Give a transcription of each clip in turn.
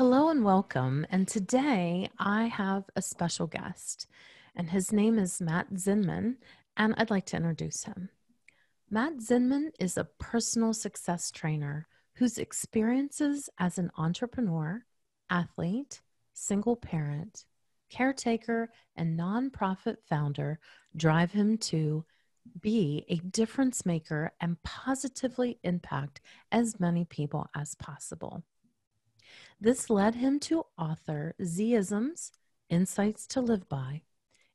Hello and welcome. And today I have a special guest, and his name is Matt Zinman, and I'd like to introduce him. Matt Zinman is a personal success trainer whose experiences as an entrepreneur, athlete, single parent, caretaker, and nonprofit founder drive him to be a difference maker and positively impact as many people as possible. This led him to author Z-isms Insights to Live By.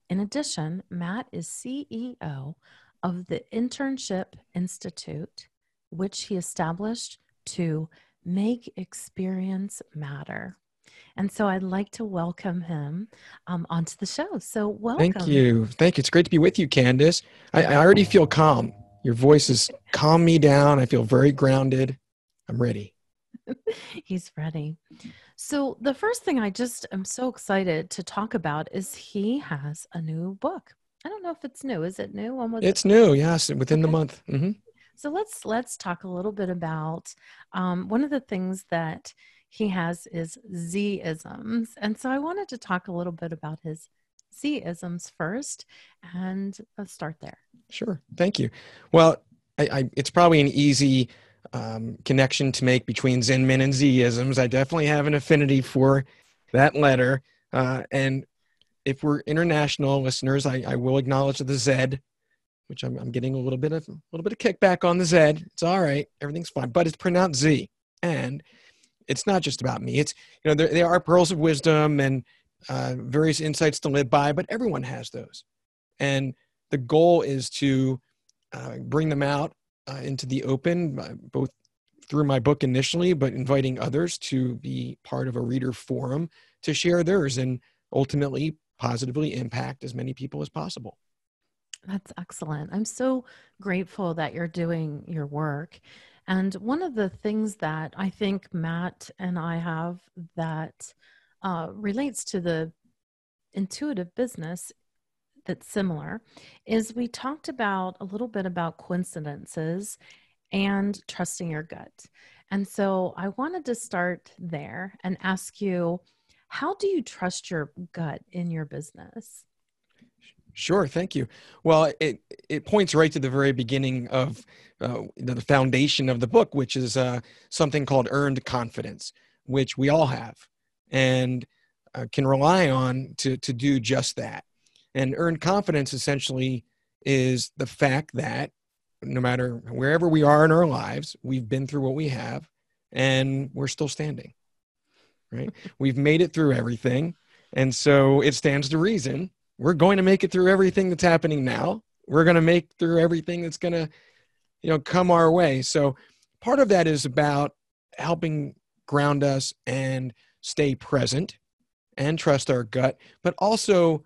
In addition, Matt is CEO of the Internship Institute, which he established to make experience matter. And so I'd like to welcome him um, onto the show. So, welcome. Thank you. Thank you. It's great to be with you, Candace. I, I already feel calm. Your voice has calmed me down. I feel very grounded. I'm ready. He's ready. So, the first thing I just am so excited to talk about is he has a new book. I don't know if it's new. Is it new? When was it's it? new. Yes, within okay. the month. Mm-hmm. So let's let's talk a little bit about um, one of the things that he has is Z-isms. And so I wanted to talk a little bit about his Z-isms first and let's start there. Sure. Thank you. Well, I, I, it's probably an easy um, connection to make between Zinman and Z-isms. I definitely have an affinity for that letter. Uh, and if we're international listeners, I, I will acknowledge the Z, which I'm, I'm, getting a little bit of a little bit of kickback on the Z. It's all right, everything's fine, but it's pronounced Z. And it's not just about me. It's you know there, there are pearls of wisdom and uh, various insights to live by, but everyone has those, and the goal is to uh, bring them out uh, into the open, uh, both through my book initially, but inviting others to be part of a reader forum to share theirs and ultimately positively impact as many people as possible. That's excellent. I'm so grateful that you're doing your work. And one of the things that I think Matt and I have that uh, relates to the intuitive business that's similar is we talked about a little bit about coincidences and trusting your gut. And so I wanted to start there and ask you how do you trust your gut in your business? Sure, thank you. Well, it it points right to the very beginning of uh, the foundation of the book, which is uh, something called earned confidence, which we all have and uh, can rely on to to do just that. And earned confidence essentially is the fact that no matter wherever we are in our lives, we've been through what we have, and we're still standing. Right? we've made it through everything, and so it stands to reason we're going to make it through everything that's happening now. We're going to make through everything that's going to, you know, come our way. So part of that is about helping ground us and stay present and trust our gut, but also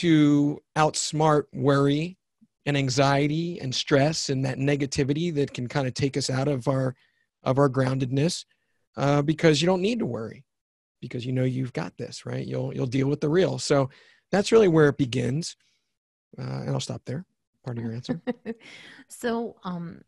to outsmart worry and anxiety and stress and that negativity that can kind of take us out of our of our groundedness uh, because you don't need to worry because you know you've got this right you'll you'll deal with the real so that's really where it begins. Uh, and I'll stop there. Part of your answer. so, um,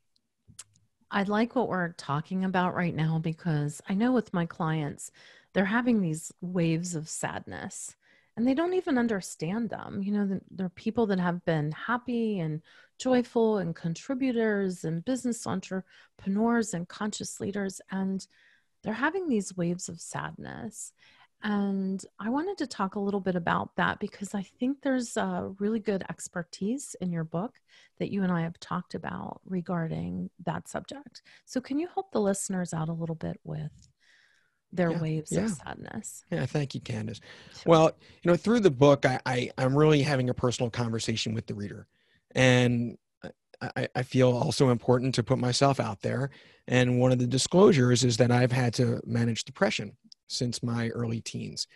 I like what we're talking about right now because I know with my clients, they're having these waves of sadness and they don't even understand them. You know, they're people that have been happy and joyful and contributors and business entrepreneurs and conscious leaders, and they're having these waves of sadness. And I wanted to talk a little bit about that because I think there's a really good expertise in your book that you and I have talked about regarding that subject. So, can you help the listeners out a little bit with their yeah, waves yeah. of sadness? Yeah, thank you, Candace. Sure. Well, you know, through the book, I, I, I'm really having a personal conversation with the reader. And I, I, feel also important to put myself out there. And one of the disclosures is that I've had to manage depression since my early teens.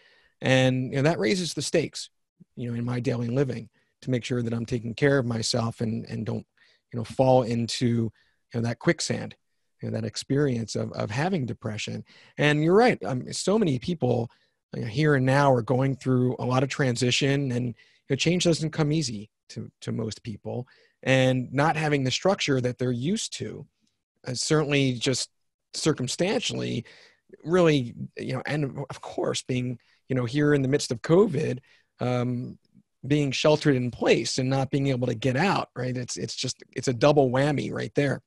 and you know, that raises the stakes you know in my daily living to make sure that i'm taking care of myself and and don't you know fall into you know that quicksand you know, that experience of, of having depression. And you're right um, so many people you know, here and now are going through a lot of transition and you know, change doesn't come easy to, to most people and not having the structure that they're used to uh, certainly just circumstantially really you know and of course being you know here in the midst of covid um, being sheltered in place and not being able to get out right? It's it's just it's a double whammy right there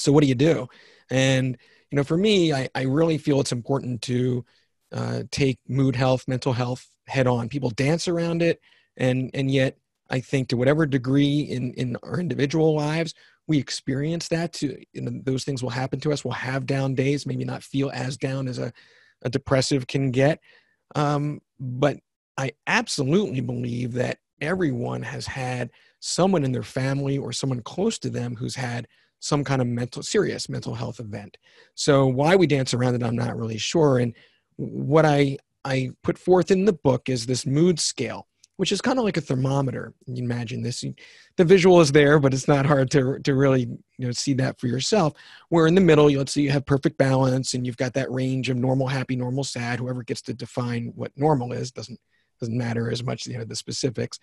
so what do you do? And you know for me i, I really feel it's important to uh, take mood health mental health head on. People dance around it and and yet i think to whatever degree in in our individual lives we experience that to those things will happen to us. We'll have down days maybe not feel as down as a, a depressive can get. Um, but i absolutely believe that everyone has had someone in their family or someone close to them who's had some kind of mental serious mental health event. So why we dance around it i'm not really sure. And what i i put forth in the book is this mood scale which is kind of like a thermometer. You imagine this. The visual is there but it's not hard to to really you know see that for yourself. Where in the middle let's say you have perfect balance and you've got that range of normal happy normal sad whoever gets to define what normal is doesn't doesn't matter as much you know the specifics.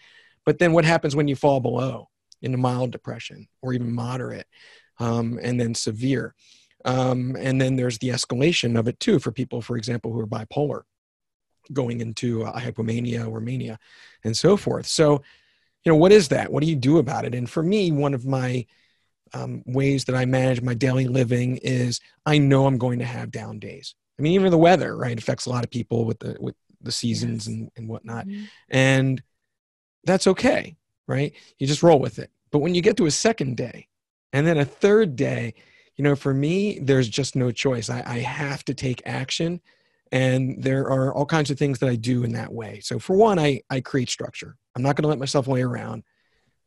But then what happens when you fall below into mild depression or even moderate um, and then severe. Um, and then there's the escalation of it too for people, for example, who are bipolar, going into a hypomania or mania, and so forth. So, you know, what is that? What do you do about it? And for me, one of my um, ways that I manage my daily living is I know I'm going to have down days. I mean, even the weather, right, affects a lot of people with the with the seasons and, and whatnot. Mm-hmm. And that's okay, right? You just roll with it. But when you get to a second day, and then a third day, you know, for me, there's just no choice. I, I have to take action. And there are all kinds of things that I do in that way. So, for one, I, I create structure. I'm not going to let myself lay around.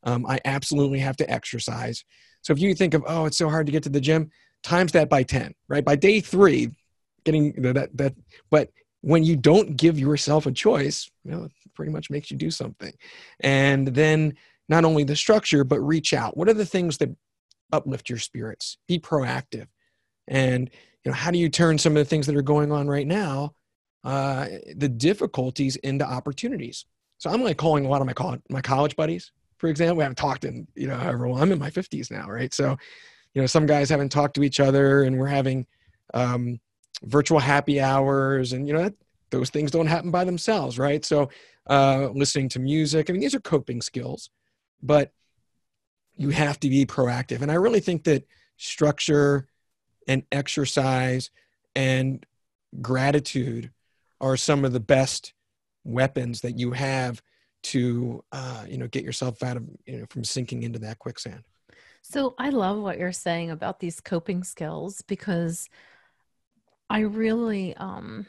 Um, I absolutely have to exercise. So, if you think of, oh, it's so hard to get to the gym, times that by 10, right? By day three, getting that, that, but when you don't give yourself a choice, you know, it pretty much makes you do something. And then not only the structure, but reach out. What are the things that uplift your spirits. Be proactive. And you know how do you turn some of the things that are going on right now uh, the difficulties into opportunities? So i'm like calling a lot of my college, my college buddies for example. We haven't talked in you know however long. I'm in my 50s now right? So you know some guys haven't talked to each other and we're having um, virtual happy hours and you know that, those things don't happen by themselves right? So uh, listening to music. I mean these are coping skills. But you have to be proactive. And I really think that structure and exercise and gratitude are some of the best weapons that you have to uh, you know get yourself out of you know from sinking into that quicksand so i love what you're saying about these coping skills because i really um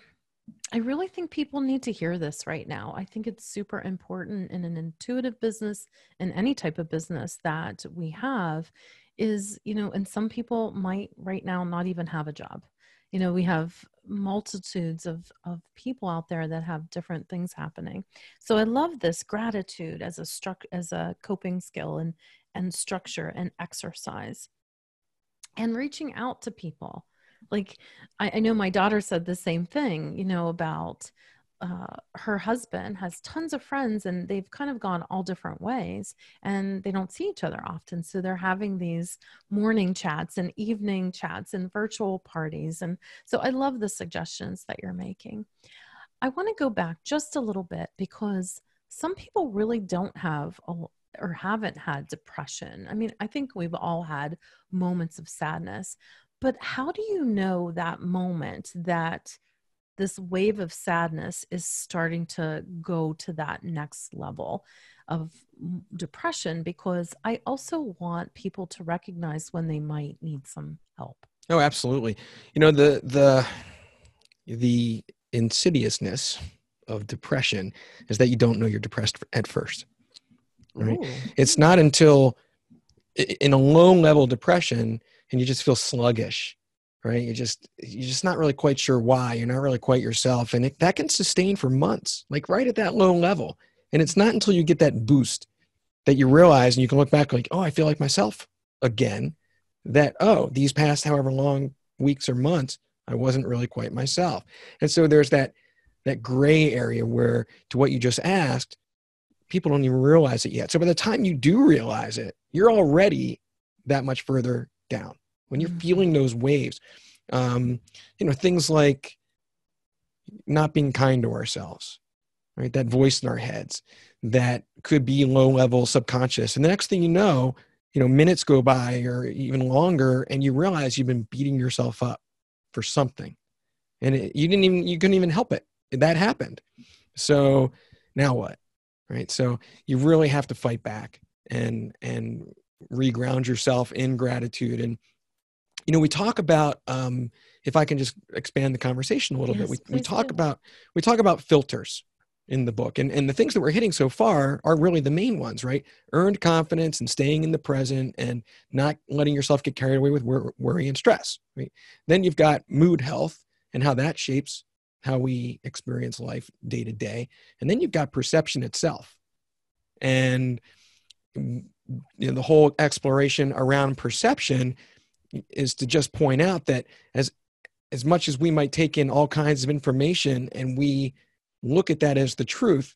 I really think people need to hear this right now. I think it's super important in an intuitive business in any type of business that we have is, you know, and some people might right now not even have a job. You know, we have multitudes of, of people out there that have different things happening. So I love this gratitude as a struck as a coping skill and and structure and exercise and reaching out to people like I, I know my daughter said the same thing you know about uh, her husband has tons of friends and they've kind of gone all different ways and they don't see each other often. So they're having these morning chats and evening chats and virtual parties. And so I love the suggestions that you're making. I want to go back just a little bit because some people really don't have a, or haven't had depression. I mean, I think we've all had moments of sadness, but how do you know that moment that this wave of sadness is starting to go to that next level of depression? Because I also want people to recognize when they might need some help. Oh, absolutely. You know, the, the, the insidiousness of depression is that you don't know you're depressed at first. Right? Ooh. It's not until in a low level depression and you just feel sluggish right? You just you're just not really quite sure why. You're not really quite yourself, and it, that can sustain for months, like right at that low level. And it's not until you get that boost that you realize, and you can look back like, oh, I feel like myself again. That oh, these past however long weeks or months, I wasn't really quite myself. And so there's that that gray area where, to what you just asked, people don't even realize it yet. So by the time you do realize it, you're already that much further down when you're mm-hmm. feeling those waves. Um, you know, things like not being kind to ourselves, right? That voice in our heads that could be low level subconscious. And the next thing you know, you know, minutes go by or even longer, and you realize you've been beating yourself up for something. And it, you didn't even, you couldn't even help it. That happened. So now what? Right. So you really have to fight back and, and reground yourself in gratitude. And you know we talk about um, if i can just expand the conversation a little yes, bit we, we talk do. about we talk about filters in the book. And, and the things that we're hitting so far are really the main ones right? Earned confidence and staying in the present and not letting yourself get carried away with worry and stress right? Then you've got mood health and how that shapes how we experience life day to day. And then you've got perception itself. And you know, the whole exploration around perception is to just point out that as as much as we might take in all kinds of information and we look at that as the truth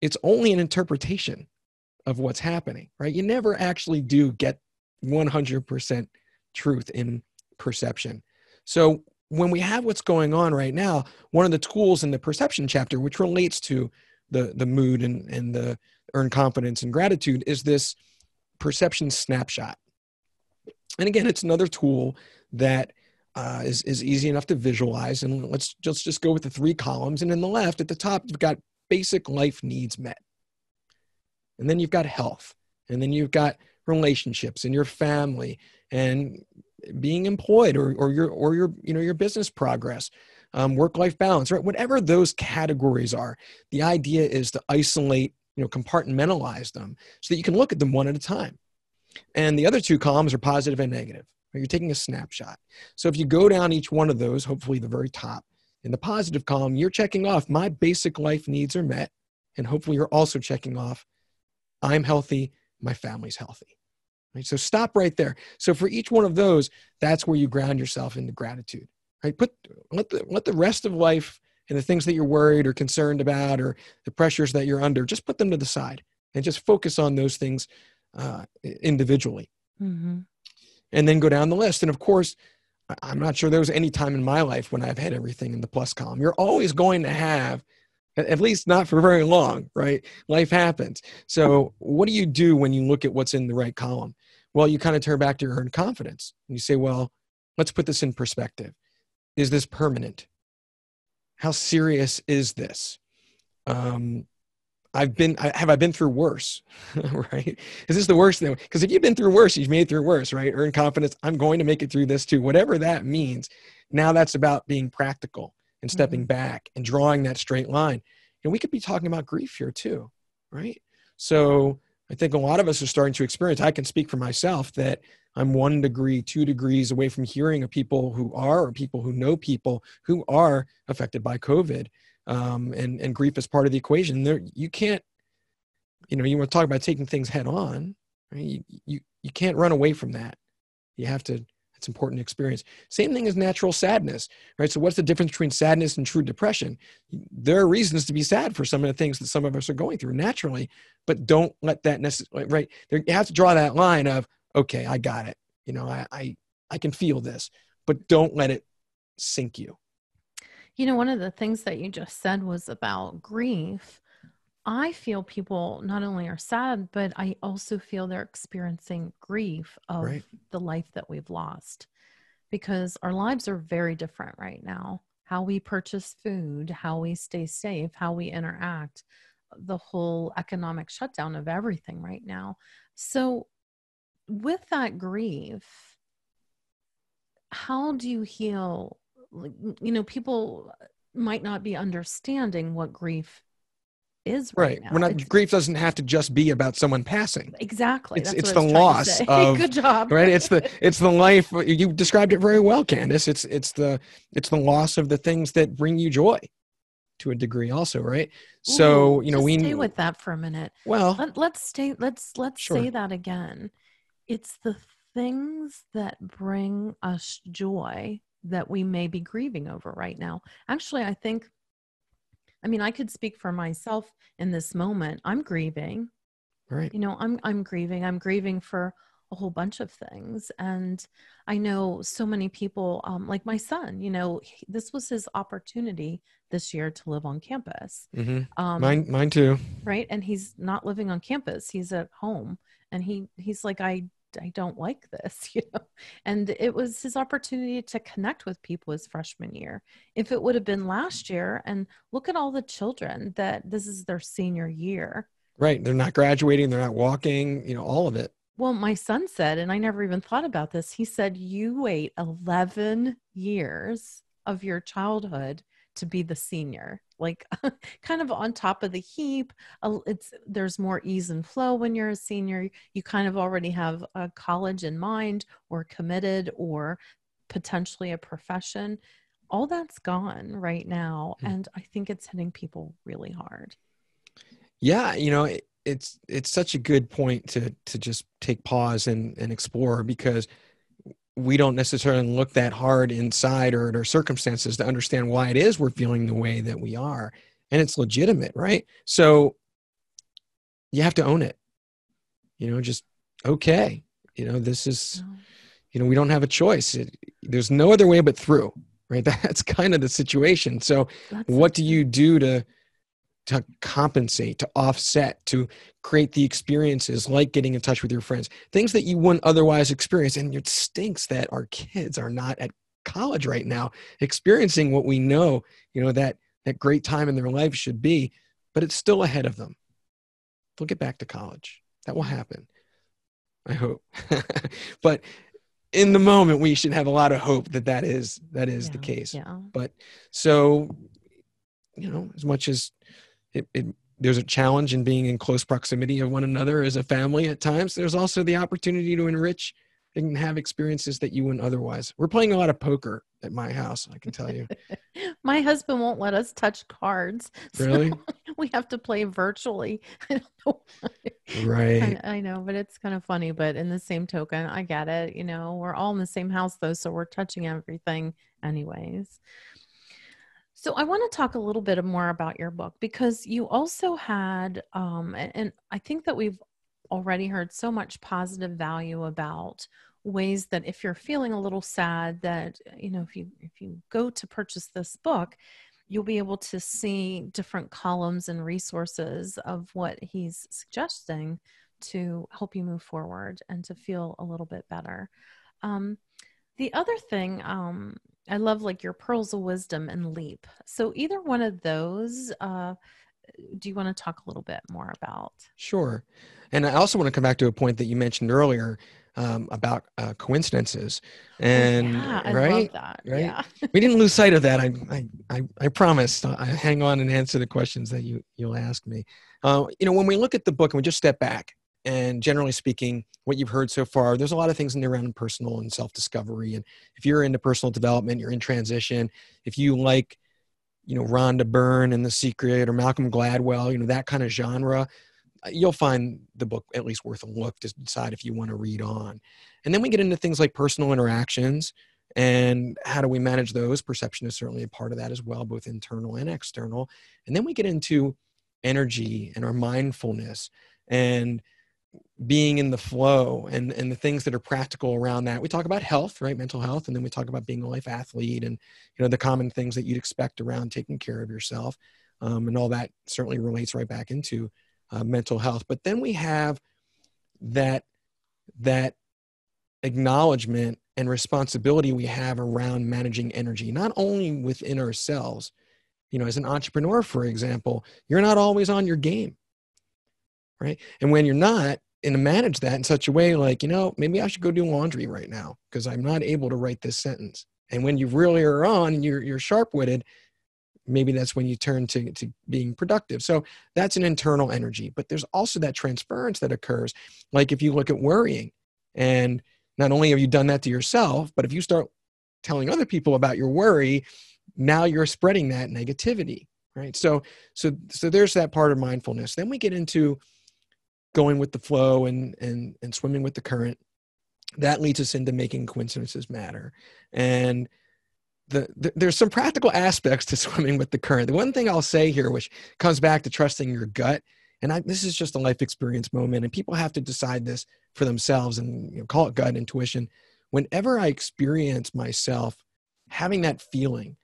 it's only an interpretation of what's happening right? You never actually do get 100% truth in perception. So when we have what's going on right now one of the tools in the perception chapter which relates to the the mood and and the earn confidence and gratitude is this perception snapshot and again, it's another tool that uh, is is easy enough to visualize. And let's just, just go with the three columns. And in the left at the top, you've got basic life needs met. And then you've got health. And then you've got relationships and your family and being employed or, or your or your you know your business progress um, work-life balance right whatever those categories are the idea is to isolate you know compartmentalize them so that you can look at them one at a time and the other two columns are positive and negative. You're taking a snapshot. So if you go down each one of those, hopefully the very top, in the positive column, you're checking off my basic life needs are met. And hopefully you're also checking off I'm healthy, my family's healthy. Right? So stop right there. So for each one of those, that's where you ground yourself into gratitude. Right? Put let the let the rest of life and the things that you're worried or concerned about or the pressures that you're under, just put them to the side and just focus on those things uh, individually. Mm-hmm. And then go down the list. And of course, I'm not sure there was any time in my life when I've had everything in the plus column. You're always going to have, at least not for very long, right? Life happens. So, what do you do when you look at what's in the right column? Well, you kind of turn back to your earned confidence. And you say, well, let's put this in perspective. Is this permanent? How serious is this? Um, I've been, have I been through worse? right? Is this the worst thing? Because if you've been through worse, you've made it through worse, right? Earn confidence. I'm going to make it through this too, whatever that means. Now that's about being practical and stepping mm-hmm. back and drawing that straight line. And we could be talking about grief here too, right? So I think a lot of us are starting to experience, I can speak for myself that I'm one degree, two degrees away from hearing of people who are, or people who know people who are affected by COVID um, and and grief is part of the equation. There, you can't, you know, you want to talk about taking things head on. Right? You, you you can't run away from that. You have to. It's important to experience. Same thing as natural sadness, right? So, what's the difference between sadness and true depression? There are reasons to be sad for some of the things that some of us are going through naturally, but don't let that necessarily, right? There, you have to draw that line of, okay, I got it. You know, I, I, I can feel this, but don't let it sink you. You know, one of the things that you just said was about grief. I feel people not only are sad, but I also feel they're experiencing grief of right. the life that we've lost because our lives are very different right now. How we purchase food, how we stay safe, how we interact, the whole economic shutdown of everything right now. So, with that grief, how do you heal you know people might not be understanding what grief is right, right we're not It's- grief doesn't have to just be about someone passing exactly. it's- it's the was trying to loss of- Good job. right it's the it's the life you described it very well candace it's it's the it's the loss of the things that bring you joy to a degree also right so Ooh, you know we stay with that for a minute. well Let, let's stay. Let's let's Sure. say that again. It's the things that bring us joy that we may be grieving over right now. Actually, I think. I mean, I could speak for myself in this moment. I'm grieving. right you know i'm i'm grieving i'm grieving for a whole bunch of things and i know so many people um, like my son you know he- this was his opportunity this year to live on campus hmm um, mine mine too right and he's not living on campus he's at home and he he's like i i don't like this you know? And it was his opportunity to connect with people his freshman year. If it would have been last year and look at all the children that this is their senior year. Right they're not graduating they're not walking you know all of it. Well, my son said, and I never even thought about this. He said, You wait 11 years of your childhood to be the senior, like kind of on top of the heap. It's there's more ease and flow when you're a senior. You kind of already have a college in mind, or committed, or potentially a profession. All that's gone right now, Hmm. and I think it's hitting people really hard. yeah you know it, it's it's such a good point to to just take pause and and explore because we don't necessarily look that hard inside or at our circumstances to understand why it is we're feeling the way that we are. And it's legitimate right? So you have to own it. You know just okay you know this is you know we don't have a choice. It, there's no other way but through right? That's kind of the situation. So that's what do you do to to compensate to offset to create the experiences like getting in touch with your friends things that you wouldn't otherwise experience. And it stinks that our kids are not at college right now experiencing what we know you know that that great time in their life should be but it's still ahead of them. They'll get back to college. That will happen i hope. But in the moment we should have a lot of hope that that is that is the case. Yeah. but so you know as much as it, it there's a challenge in being in close proximity of one another as a family at times there's also the opportunity to enrich and have experiences that you wouldn't otherwise we're playing a lot of poker at my house i can tell you My husband won't let us touch cards. so Really? we have to play virtually. I don't know. right I, I know, but it's kind of funny. But in the same token, I get it. You know, we're all in the same house though, so we're touching everything, anyways. So I want to talk a little bit more about your book because you also had, um, and, I think that we've already heard so much positive value about ways that if you're feeling a little sad that you know if you if you go to purchase this book you'll be able to see different columns and resources of what he's suggesting to help you move forward and to feel a little bit better. Um, the other thing um, i love like your pearls of wisdom and leap so either one of those uh, do you want to talk a little bit more about Sure. And I also want to come back to a point that you mentioned earlier um, about uh, coincidences. And Oh, yeah, I right, love that. right? Yeah. we didn't lose sight of that. I, I, I, I promise. I hang on and answer the questions that you you'll ask me. Uh, you know, when we look at the book and we just step back, and generally speaking, what you've heard so far, there's a lot of things in there around personal and self-discovery. And if you're into personal development, you're in transition. If you like, you know, Rhonda Byrne and The Secret or Malcolm Gladwell, you know, that kind of genre, uh, you'll find the book at least worth a look to decide if you want to read on. And then we get into things like personal interactions and how do we manage those. Perception is certainly a part of that as well, both internal and external. And then we get into energy and our mindfulness and being in the flow and and the things that are practical around that. We talk about health right? Mental health and then we talk about being a life athlete and you know the common things that you'd expect around taking care of yourself um, and all that certainly relates right back into uh, mental health. But then we have that that acknowledgement and responsibility we have around managing energy not only within ourselves. You know as an entrepreneur for example you're not always on your game right and when you're not and to manage that in such a way like you know maybe i should go do laundry right now because i'm not able to write this sentence and when you really are on and you're, you're sharp-witted maybe that's when you turn to, to being productive. So that's an internal energy. But there's also that transference that occurs. Like if you look at worrying, and not only have you done that to yourself, but if you start telling other people about your worry, now you're spreading that negativity. Right. So so so there's that part of mindfulness. Then we get into going with the flow and and and swimming with the current. That leads us into making coincidences matter. And the, the, there's some practical aspects to swimming with the current. The one thing I'll say here, which comes back to trusting your gut, and I, this is just a life experience moment, and people have to decide this for themselves and you know, call it gut intuition. Whenever I experience myself having that feeling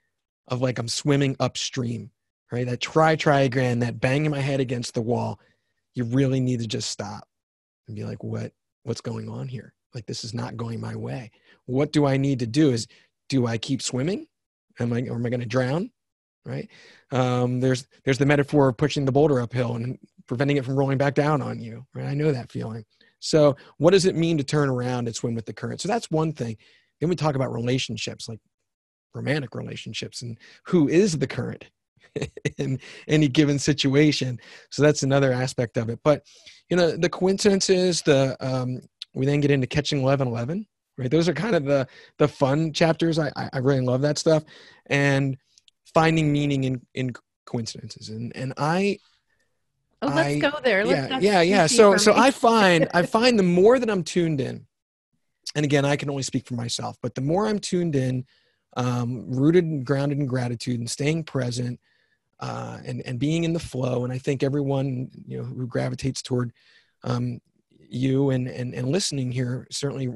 of like I'm swimming upstream, right? That try, try again, that banging my head against the wall, you really need to just stop and be like, what, what's going on here? Like this is not going my way. What do I need to do? Is do I keep swimming? Am I, or am I going to drown? Right. Um, there's, there's the metaphor of pushing the boulder uphill and preventing it from rolling back down on you. Right. I know that feeling. So what does it mean to turn around and swim with the current? So that's one thing. Then we talk about relationships, like romantic relationships and who is the current in any given situation. So that's another aspect of it. But, you know, the coincidences, the, um, we then get into catching 1111 right? Those are kind of the the fun chapters. I i really love that stuff. And finding meaning in in coincidences. And and i oh let's I, go there. Let's, yeah yeah yeah. so so i find i find the more that i'm tuned in and again i can only speak for myself but the more i'm tuned in um, rooted and grounded in gratitude and staying present uh, and and being in the flow and i think everyone you know who gravitates toward um, you and, and and listening here certainly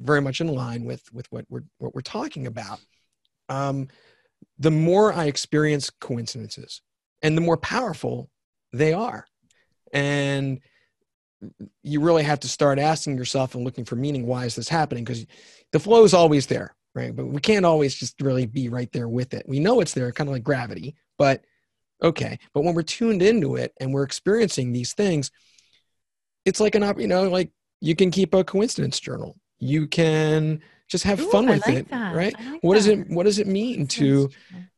very much in line with with what we're what we're talking about. Um, the more I experience coincidences, and the more powerful they are, and you really have to start asking yourself and looking for meaning. Why is this happening? Because the flow is always there, right? But we can't always just really be right there with it. We know it's there, kind of like gravity, but okay. But when we're tuned into it and we're experiencing these things, it's like an, you know, like you can keep a coincidence journal you can just have Ooh, fun with like it that. right like what that. does it what does it mean to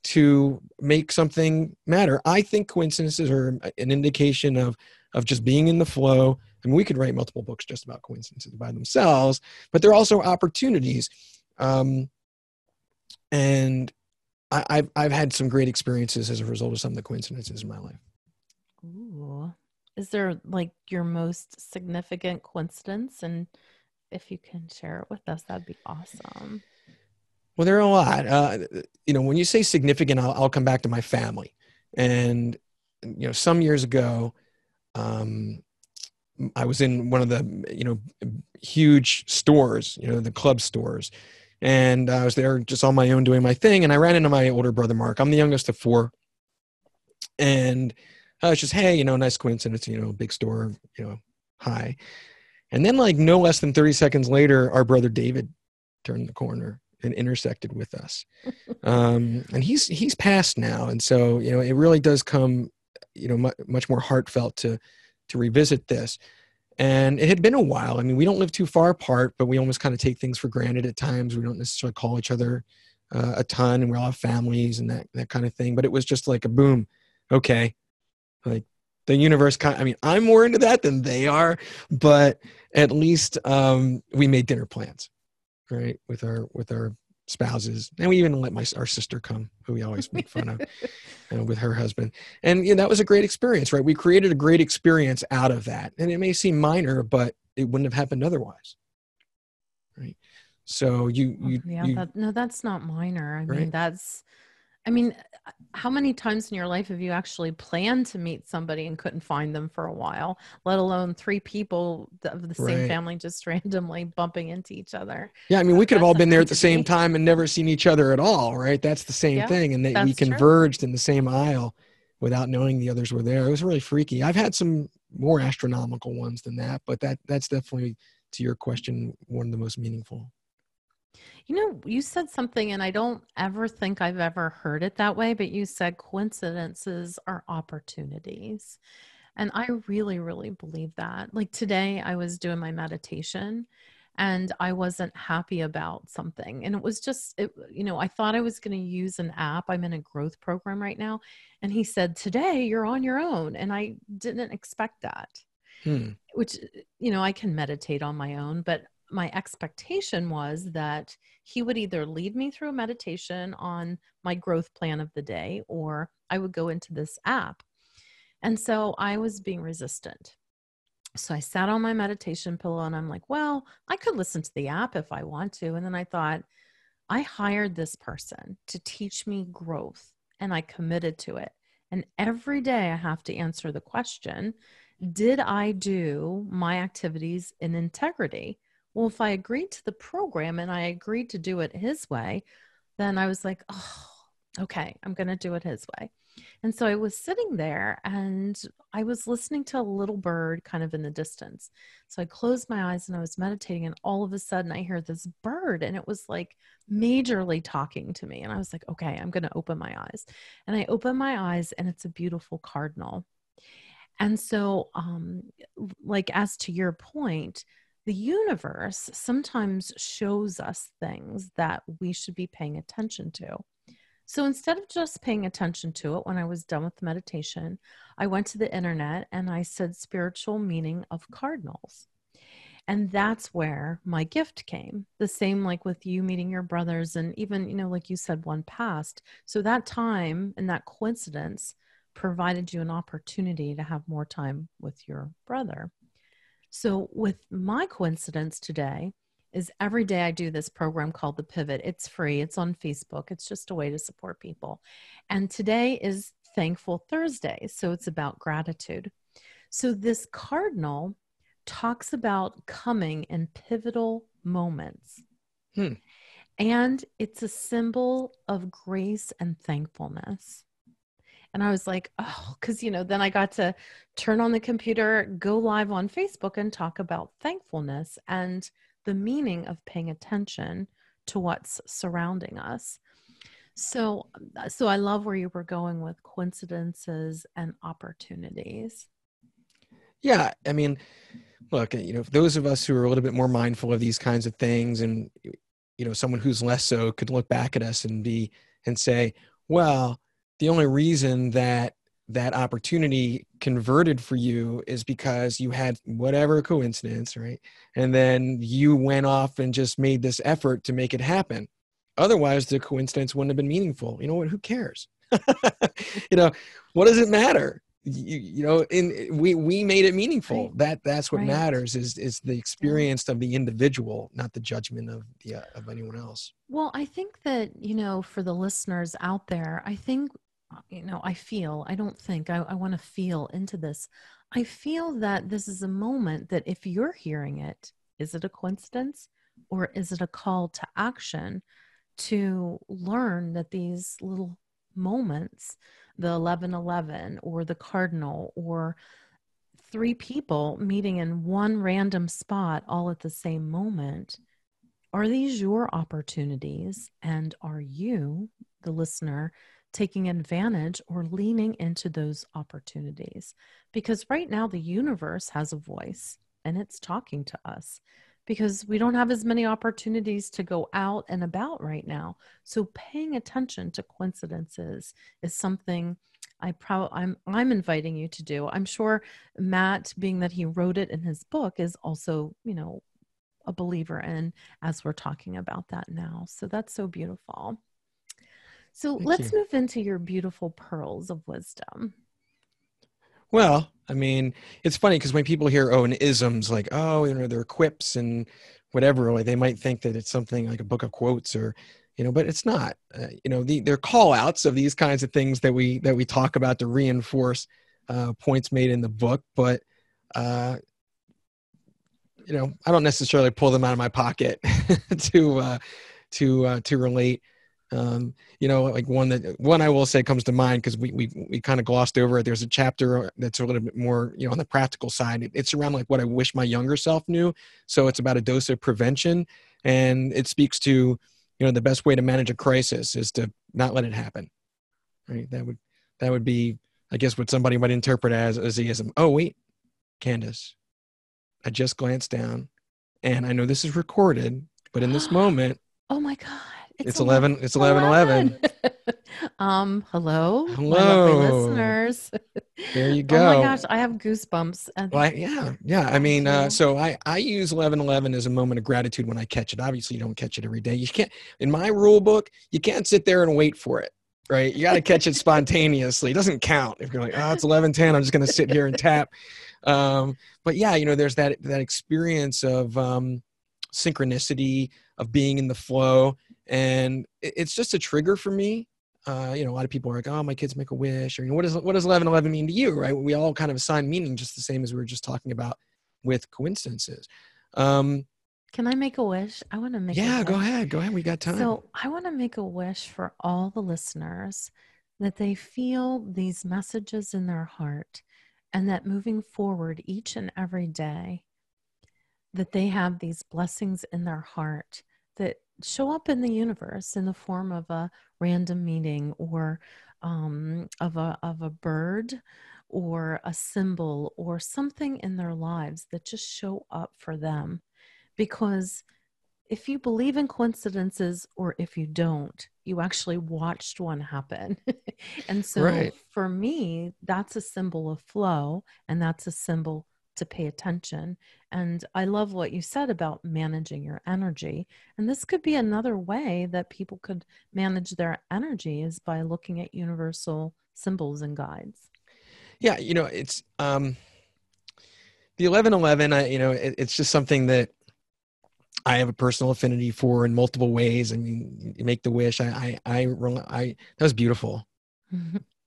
to make something matter i think coincidences are an indication of of just being in the flow I mean, we could write multiple books just about coincidences by themselves but they're also opportunities um, and I, have I've had some great experiences as a result of some of the coincidences in my life Ooh. is there like your most significant coincidence and if you can share it with us, that'd be awesome. Well, there are a lot. Uh, you know, when you say significant, I'll, I'll, come back to my family. And, you know, some years ago, um, I was in one of the, you know, huge stores, you know, the club stores. And I was there just on my own doing my thing. And I ran into my older brother, Mark. I'm the youngest of four. And I was just, hey, you know, nice coincidence, you know, big store, you know, hi. And then, like no less than 30 seconds later, our brother David turned the corner and intersected with us. Um, and he's he's passed now, and so you know it really does come, you know, much, much more heartfelt to to revisit this. And it had been a while. I mean, we don't live too far apart, but we almost kind of take things for granted at times. We don't necessarily call each other uh, a ton, and we all have families and that that kind of thing. But it was just like a boom. Okay, like the universe kind i mean i'm more into that than they are but at least um, we made dinner plans right with our with our spouses and we even let my our sister come who we always make fun of uh, with her husband. And you know, that was a great experience right? We created a great experience out of that. And it may seem minor but it wouldn't have happened otherwise. Right? So you you yeah you, that, no that's not minor. I right? mean that's I mean, how many times in your life have you actually planned to meet somebody and couldn't find them for a while, let alone three people of the same right. family just randomly bumping into each other? Yeah, I mean, we could have all been there at the same time and never seen each other at all, right? That's the same yeah, thing. And that we converged true. in the same aisle without knowing the others were there. It was really freaky. I've had some more astronomical ones than that, but that that's definitely to your question one of the most meaningful. You know, you said something, and I don't ever think I've ever heard it that way, but you said coincidences are opportunities. And I really, really believe that. Like today, I was doing my meditation and I wasn't happy about something. And it was just, it, you know, I thought I was going to use an app. I'm in a growth program right now. And he said, Today you're on your own. And I didn't expect that, hmm. which, you know, I can meditate on my own, but my expectation was that he would either lead me through a meditation on my growth plan of the day or I would go into this app. And so I was being resistant. So I sat on my meditation pillow and I'm like, well, I could listen to the app if I want to. And then I thought, I hired this person to teach me growth and I committed to it. And every day I have to answer the question Did I do my activities in integrity? Well, if I agreed to the program and I agreed to do it his way, then I was like, oh, okay, I'm going to do it his way. And so I was sitting there and I was listening to a little bird kind of in the distance. So I closed my eyes and I was meditating, and all of a sudden I hear this bird, and it was like majorly talking to me. And I was like, okay, I'm going to open my eyes. And I open my eyes, and it's a beautiful cardinal. And so, um, like, as to your point, the universe sometimes shows us things that we should be paying attention to. So instead of just paying attention to it when I was done with the meditation, I went to the internet and I said spiritual meaning of cardinals. And that's where my gift came. The same like with you meeting your brothers, and even, you know, like you said, one passed. So that time and that coincidence provided you an opportunity to have more time with your brother. So, with my coincidence today, is every day I do this program called The Pivot. It's free, it's on Facebook, it's just a way to support people. And today is Thankful Thursday. So, it's about gratitude. So, this cardinal talks about coming in pivotal moments. Hmm. And it's a symbol of grace and thankfulness. And I was like, oh, because, you know, then I got to turn on the computer, go live on Facebook and talk about thankfulness and the meaning of paying attention to what's surrounding us. So, uh, so I love where you were going with coincidences and opportunities. Yeah. I mean, look, you know, those of us who are a little bit more mindful of these kinds of things and, you know, someone who's less so could look back at us and be, and say, well, the only reason that that opportunity converted for you is because you had whatever coincidence, right? And then you went off and just made this effort to make it happen. Otherwise, the coincidence wouldn't have been meaningful. You know what? Who cares? you know, what does it matter? You, you, know, in we we made it meaningful. Right. That that's what right. matters is is the experience of the individual, not the judgment of the uh, of anyone else. Well, I think that you know, for the listeners out there, I think you know, I feel, I don't think, I, I want to feel into this. I feel that this is a moment that if you're hearing it, is it a coincidence or is it a call to action to learn that these little moments, the 1111 or the cardinal or three people meeting in one random spot all at the same moment, are these your opportunities? And are you, the listener, taking advantage or leaning into those opportunities. Because right now, the universe has a voice and it's talking to us because we don't have as many opportunities to go out and about right now. So paying attention to coincidences is something I pro- I'm I'm inviting you to do. I'm sure Matt being that he wrote it in his book is also, you know, a believer in as we're talking about that now. So that's so beautiful. So Thank let's you. move into your beautiful pearls of wisdom. Well, I mean, it's funny because when people hear oh, and isms like oh, you know, they're quips and whatever, like they might think that it's something like a book of quotes or you know, but it's not. Uh, you know, the, they're call outs of these kinds of things that we that we talk about to reinforce uh, points made in the book, but uh, you know, I don't necessarily pull them out of my pocket to uh, to uh, to relate um, you know, like one that one I will say comes to mind because we we we kind of glossed over it. There's a chapter that's a little bit more, you know, on the practical side. It's around like what I wish my younger self knew. So it's about a dose of prevention, and it speaks to, you know, the best way to manage a crisis is to not let it happen. Right. That would that would be, I guess, what somebody might interpret as as ism. Oh wait, Candace, I just glanced down, and I know this is recorded, but in this moment, Oh my God. It's 11, it's 11 11. um, hello. Hello. listeners. There you go. Oh my gosh, I have goosebumps. Well, I- yeah, yeah. I mean, uh, so I I use eleven eleven as a moment of gratitude when I catch it. Obviously, you don't catch it every day. You can't. In my rule book, you can't sit there and wait for it. Right? You got to catch it spontaneously. It doesn't count if you're like, oh, it's eleven ten. I'm just going to sit here and tap. Um, but yeah, you know, there's that that experience of um, synchronicity of being in the flow, and it's just a trigger for me. Uh, you know, a lot of people are like, "Oh, my kids make a wish," or you know, what does what does eleven eleven mean to you? Right? We all kind of assign meaning just the same as we were just talking about with coincidences. Um, can I make a wish? I want to make a yeah, go ahead, go ahead. We got time. So I want to make a wish for all the listeners that they feel these messages in their heart and that moving forward each and every day, that they have these blessings in their heart that show up in the universe in the form of a random meeting or um, of a of a bird or a symbol or something in their lives that just show up for them because if you believe in coincidences or if you don't, you actually watched one happen. and so Right. for me, that's a symbol of flow and that's a symbol to pay attention. And I love what you said about managing your energy. And this could be another way that people could manage their energy is by looking at universal symbols and guides. yeah, you know, it's um, the eleven eleven. I you know, it, it's just something that I have a personal affinity for in multiple ways. I mean, you make the wish. I I I, I that was beautiful.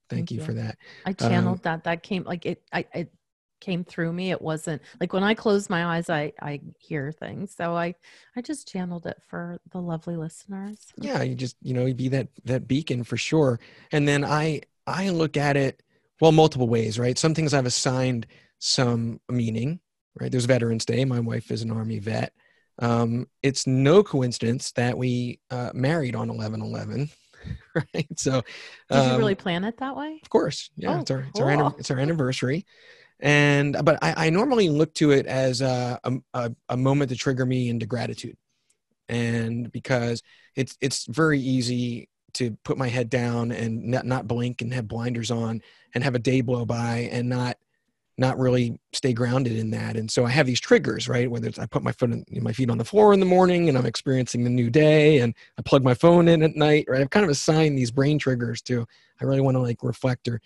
Thank, Thank you, you. for that. I channeled that. That came like it. I it came through me. It wasn't like when I close my eyes, I I hear things. So I I just channeled it for the lovely listeners. yeah you just you know you be that that beacon for sure and then i i look at it well multiple ways right some things i've assigned some meaning right there's veterans day my wife is an army vet um, it's no coincidence that we uh, married on 11-11 right so Did you um, really plan it that way? of course yeah Oh, it's our it's our, it's our anniversary and but I, I normally look to it as a, a, a, moment to trigger me into gratitude. And because it's it's very easy to put my head down and not, not blink and have blinders on and have a day blow by and not not really stay grounded in that. And so i have these triggers right? Whether it's i put my foot in, my feet on the floor in the morning and i'm experiencing the new day and i plug my phone in at night right? I've kind of assigned these brain triggers to i really want to like reflect or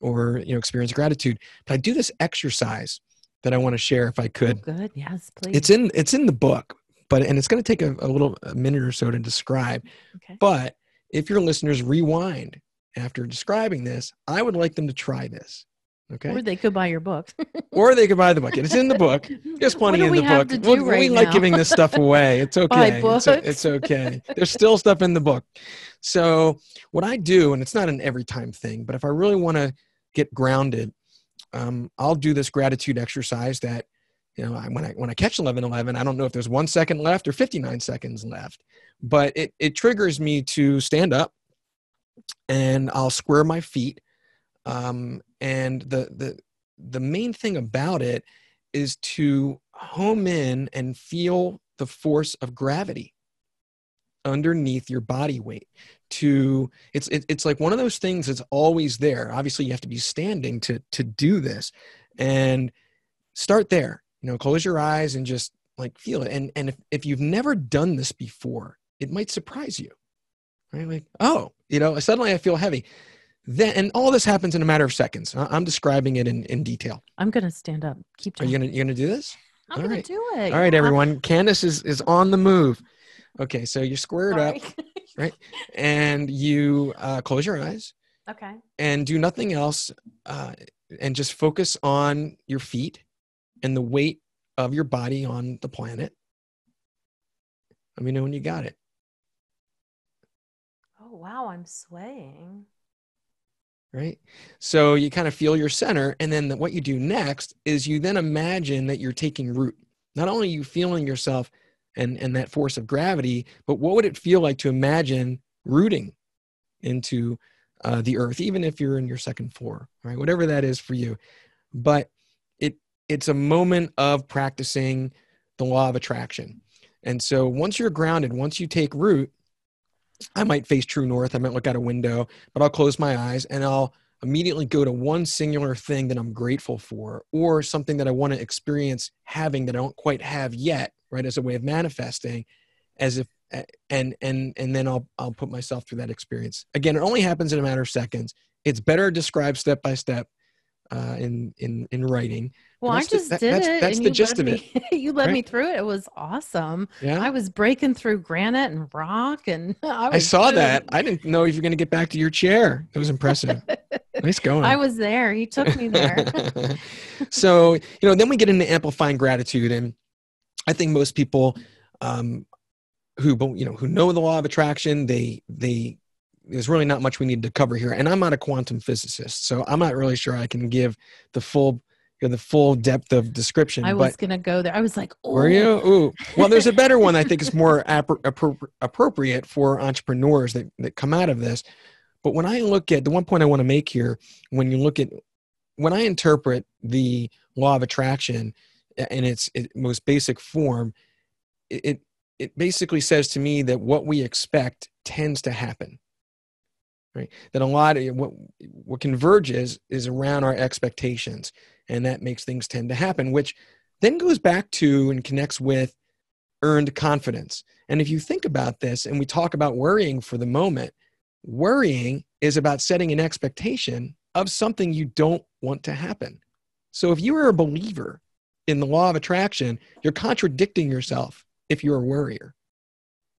or you know experience gratitude but i do this exercise that i want to share if i Oh, could good. Yes, please. it's in it's in the book but and it's going to take a, a little a minute or so to describe okay. but if your listeners rewind after describing this i would like them to try this okay? Or they could buy your book. or they could buy the book. It's in the book. There's plenty in the book. we, do we right like giving this stuff away. It's okay. It's, it's okay. There's still stuff in the book. So what i do and it's not an every time thing but if i really want to get grounded um, i'll do this gratitude exercise that you know when i when i catch 11 11 i don't know if there's one second left or 59 seconds left but it it triggers me to stand up and i'll square my feet um, and the the the main thing about it is to home in and feel the force of gravity underneath your body weight to it's it, it's like one of those things that's always there. Obviously you have to be standing to to do this. And start there you know close your eyes and just like feel it. And and if, if you've never done this before it might surprise you right? Like oh you know suddenly i feel heavy. Then and all this happens in a matter of seconds. I'm describing it in in detail. I'm gonna stand up. Keep are you talking. gonna you gonna do this? I'm all gonna right. do it. all right everyone. Candace is is on the move okay so you're squared up right? and you uh, close your eyes okay. and do nothing else uh, and just focus on your feet and the weight of your body on the planet let me know when you got it Oh wow, I'm swaying. right so you kind of feel your center and then what you do next is you then imagine that you're taking root not only are you feeling yourself and and that force of gravity but what would it feel like to imagine rooting into uh, the earth even if you're in your second floor right whatever that is for you but it it's a moment of practicing the law of attraction. And so once you're grounded, once you take root, I might face true north. I might look out a window, but I'll close my eyes and I'll immediately go to one singular thing that I'm grateful for or something that I want to experience having that I don't quite have yet, right? As a way of manifesting as if and and and then I'll I'll put myself through that experience. Again, it only happens in a matter of seconds. It's better described step by step uh, in in in writing. Well, I just the, that, did that's, it. That's the you gist of me, it. you led right? me through it. It was awesome. Yeah, I was breaking through granite and rock, and I, was I saw that. I didn't know if you're going to get back to your chair. It was impressive. nice going. I was there. He took me there. so you know, then we get into amplifying gratitude, and I think most people um, who you know who know the law of attraction, they they there's really not much we need to cover here. And I'm not a quantum physicist, so I'm not really sure I can give the full you know, the full depth of description. I was gonna go there. I was like, oh. were you? Ooh. Well, there's a better one I think is more appro- appro- appropriate for entrepreneurs that, that come out of this. But when I look at the one point I want to make here, when you look at when I interpret the law of attraction in its, most basic form, it, it basically says to me that what we expect tends to happen. Right? That a lot of what what converges is around our expectations, and that makes things tend to happen, which then goes back to and connects with earned confidence. And if you think about this, and we talk about worrying for the moment, worrying is about setting an expectation of something you don't want to happen. So if you are a believer in the law of attraction, you're contradicting yourself if you're a worrier.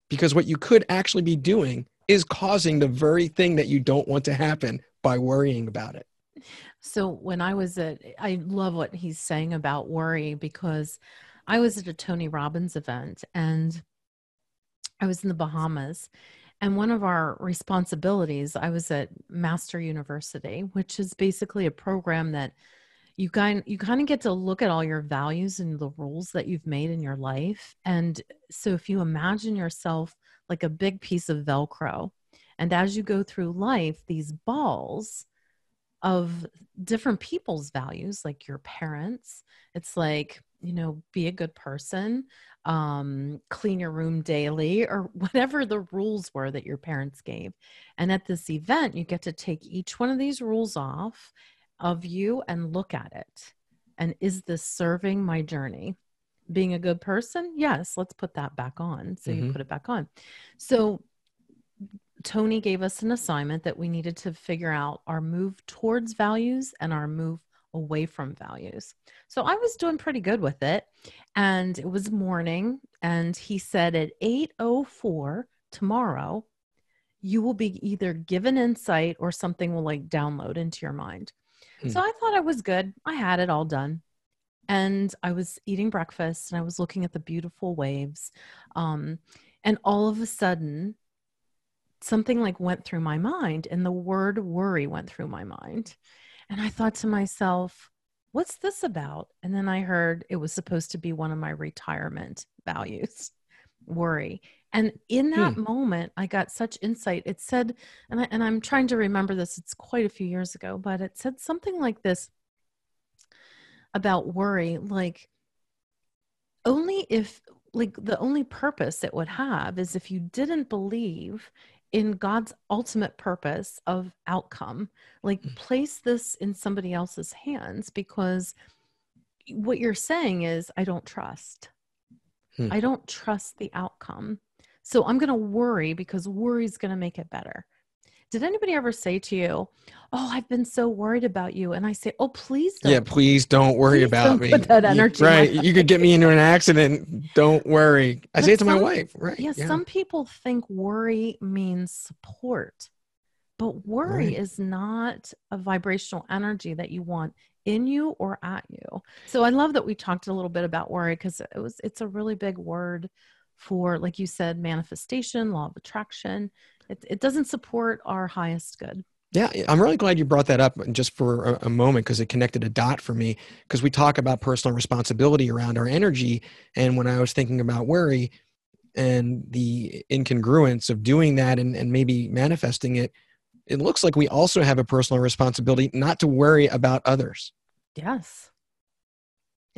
Because what you could actually be doing is causing the very thing that you don't want to happen by worrying about it. So when I was at, I love what he's saying about worry because I was at a Tony Robbins event and I was in the Bahamas. And one of our responsibilities, I was at Mastery University, which is basically a program that you kind you kind of get to look at all your values and the rules that you've made in your life. And so if you imagine yourself like a big piece of Velcro, and as you go through life, these balls of different people's values, like your parents, it's like, you know, be a good person, um, clean your room daily, or whatever the rules were that your parents gave. And at this event, you get to take each one of these rules off of you and look at it. And is this serving my journey? Being a good person? Yes, let's put that back on. So you Mhm. put it back on. So Tony gave us an assignment that we needed to figure out our move towards values and our move away from values. So I was doing pretty good with it and it was morning and he said at 8:04 tomorrow you will be either given insight or something will like download into your mind. Hmm. So I thought I was good. I had it all done. And I was eating breakfast and I was looking at the beautiful waves. Um, and all of a sudden, something like went through my mind and the word worry went through my mind. And I thought to myself, what's this about? And then I heard it was supposed to be one of my retirement values worry. And in that moment, I got such insight. It said, and, I, and I'm trying to remember this, it's quite a few years ago, but it said something like this about worry like, only if, like, the only purpose it would have is if you didn't believe in God's ultimate purpose of outcome. Like, Mm. place this in somebody else's hands because what you're saying is, I don't trust. Hmm. I don't trust the outcome. So I'm going to worry because worry is going to make it better. Did anybody ever say to you, Oh, I've been so worried about you? And I say, Oh, please don't. Yeah, please don't worry Please about don't me. put that energy my right. You could get me into an accident. Don't worry. I But say it to my wife. Right. Yeah, some people think worry means support, but worry Right. is not a vibrational energy that you want in you or at you. So I love that we talked a little bit about worry because it was it's a really big word for like you said manifestation, law of attraction. It it doesn't support our highest good. Yeah, I'm really glad you brought that up just for a, a moment because it connected a dot for me. Because we talk about personal responsibility around our energy. And when I was thinking about worry and the incongruence of doing that and, and maybe manifesting it, it looks like we also have a personal responsibility not to worry about others. Yes.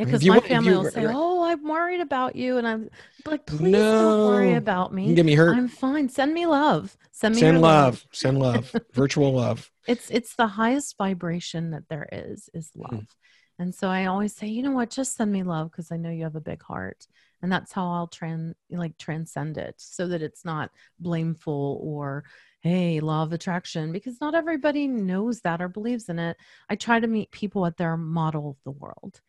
Yeah, because you my family you- will say. "Oh, I'm worried about you," and I'm like, "Please don't worry No. about You me. can get me hurt. I'm fine. Send me love. Send me Send love. Send love. Virtual love. It's it's the highest vibration that there is is Hmm. love. And so I always say, you know what, just send me love because I know you have a big heart. And that's how I'll tran like transcend it so that it's not blameful or hey, law of attraction, because not everybody knows that or believes in it. I try to meet people at their model of the world.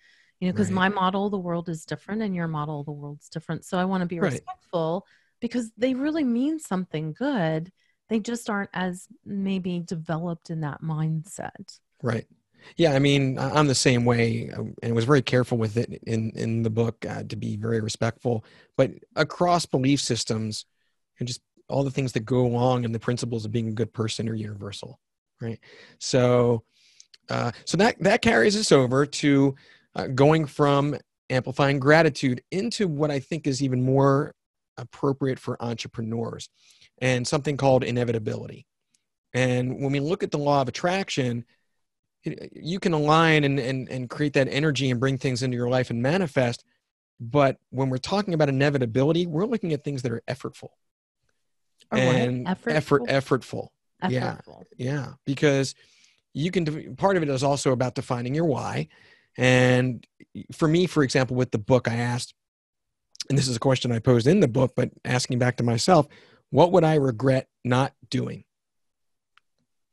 You know, because Right. my model of the world is different and your model of the world's different. So I want to be Right. respectful because they really mean something good. They just aren't as maybe developed in that mindset. Right. Yeah, I mean, I'm the same way, um, and was very careful with it in in the book uh, to be very respectful. But across belief systems, and just all the things that go along and the principles of being a good person are universal, right? So, uh, so that that carries us over to uh, going from amplifying gratitude into what I think is even more appropriate for entrepreneurs, and something called inevitability. And when we look at the law of attraction you can align and, and, and create that energy and bring things into your life and manifest. But when we're talking about inevitability, we're looking at things that are effortful Or and what? effort, Effortful? effortful. yeah. Yeah. Because you can, part of it is also about defining your why. And for me, for example, with the book, I asked, and this is a question I posed in the book, but asking back to myself, what would I regret not doing?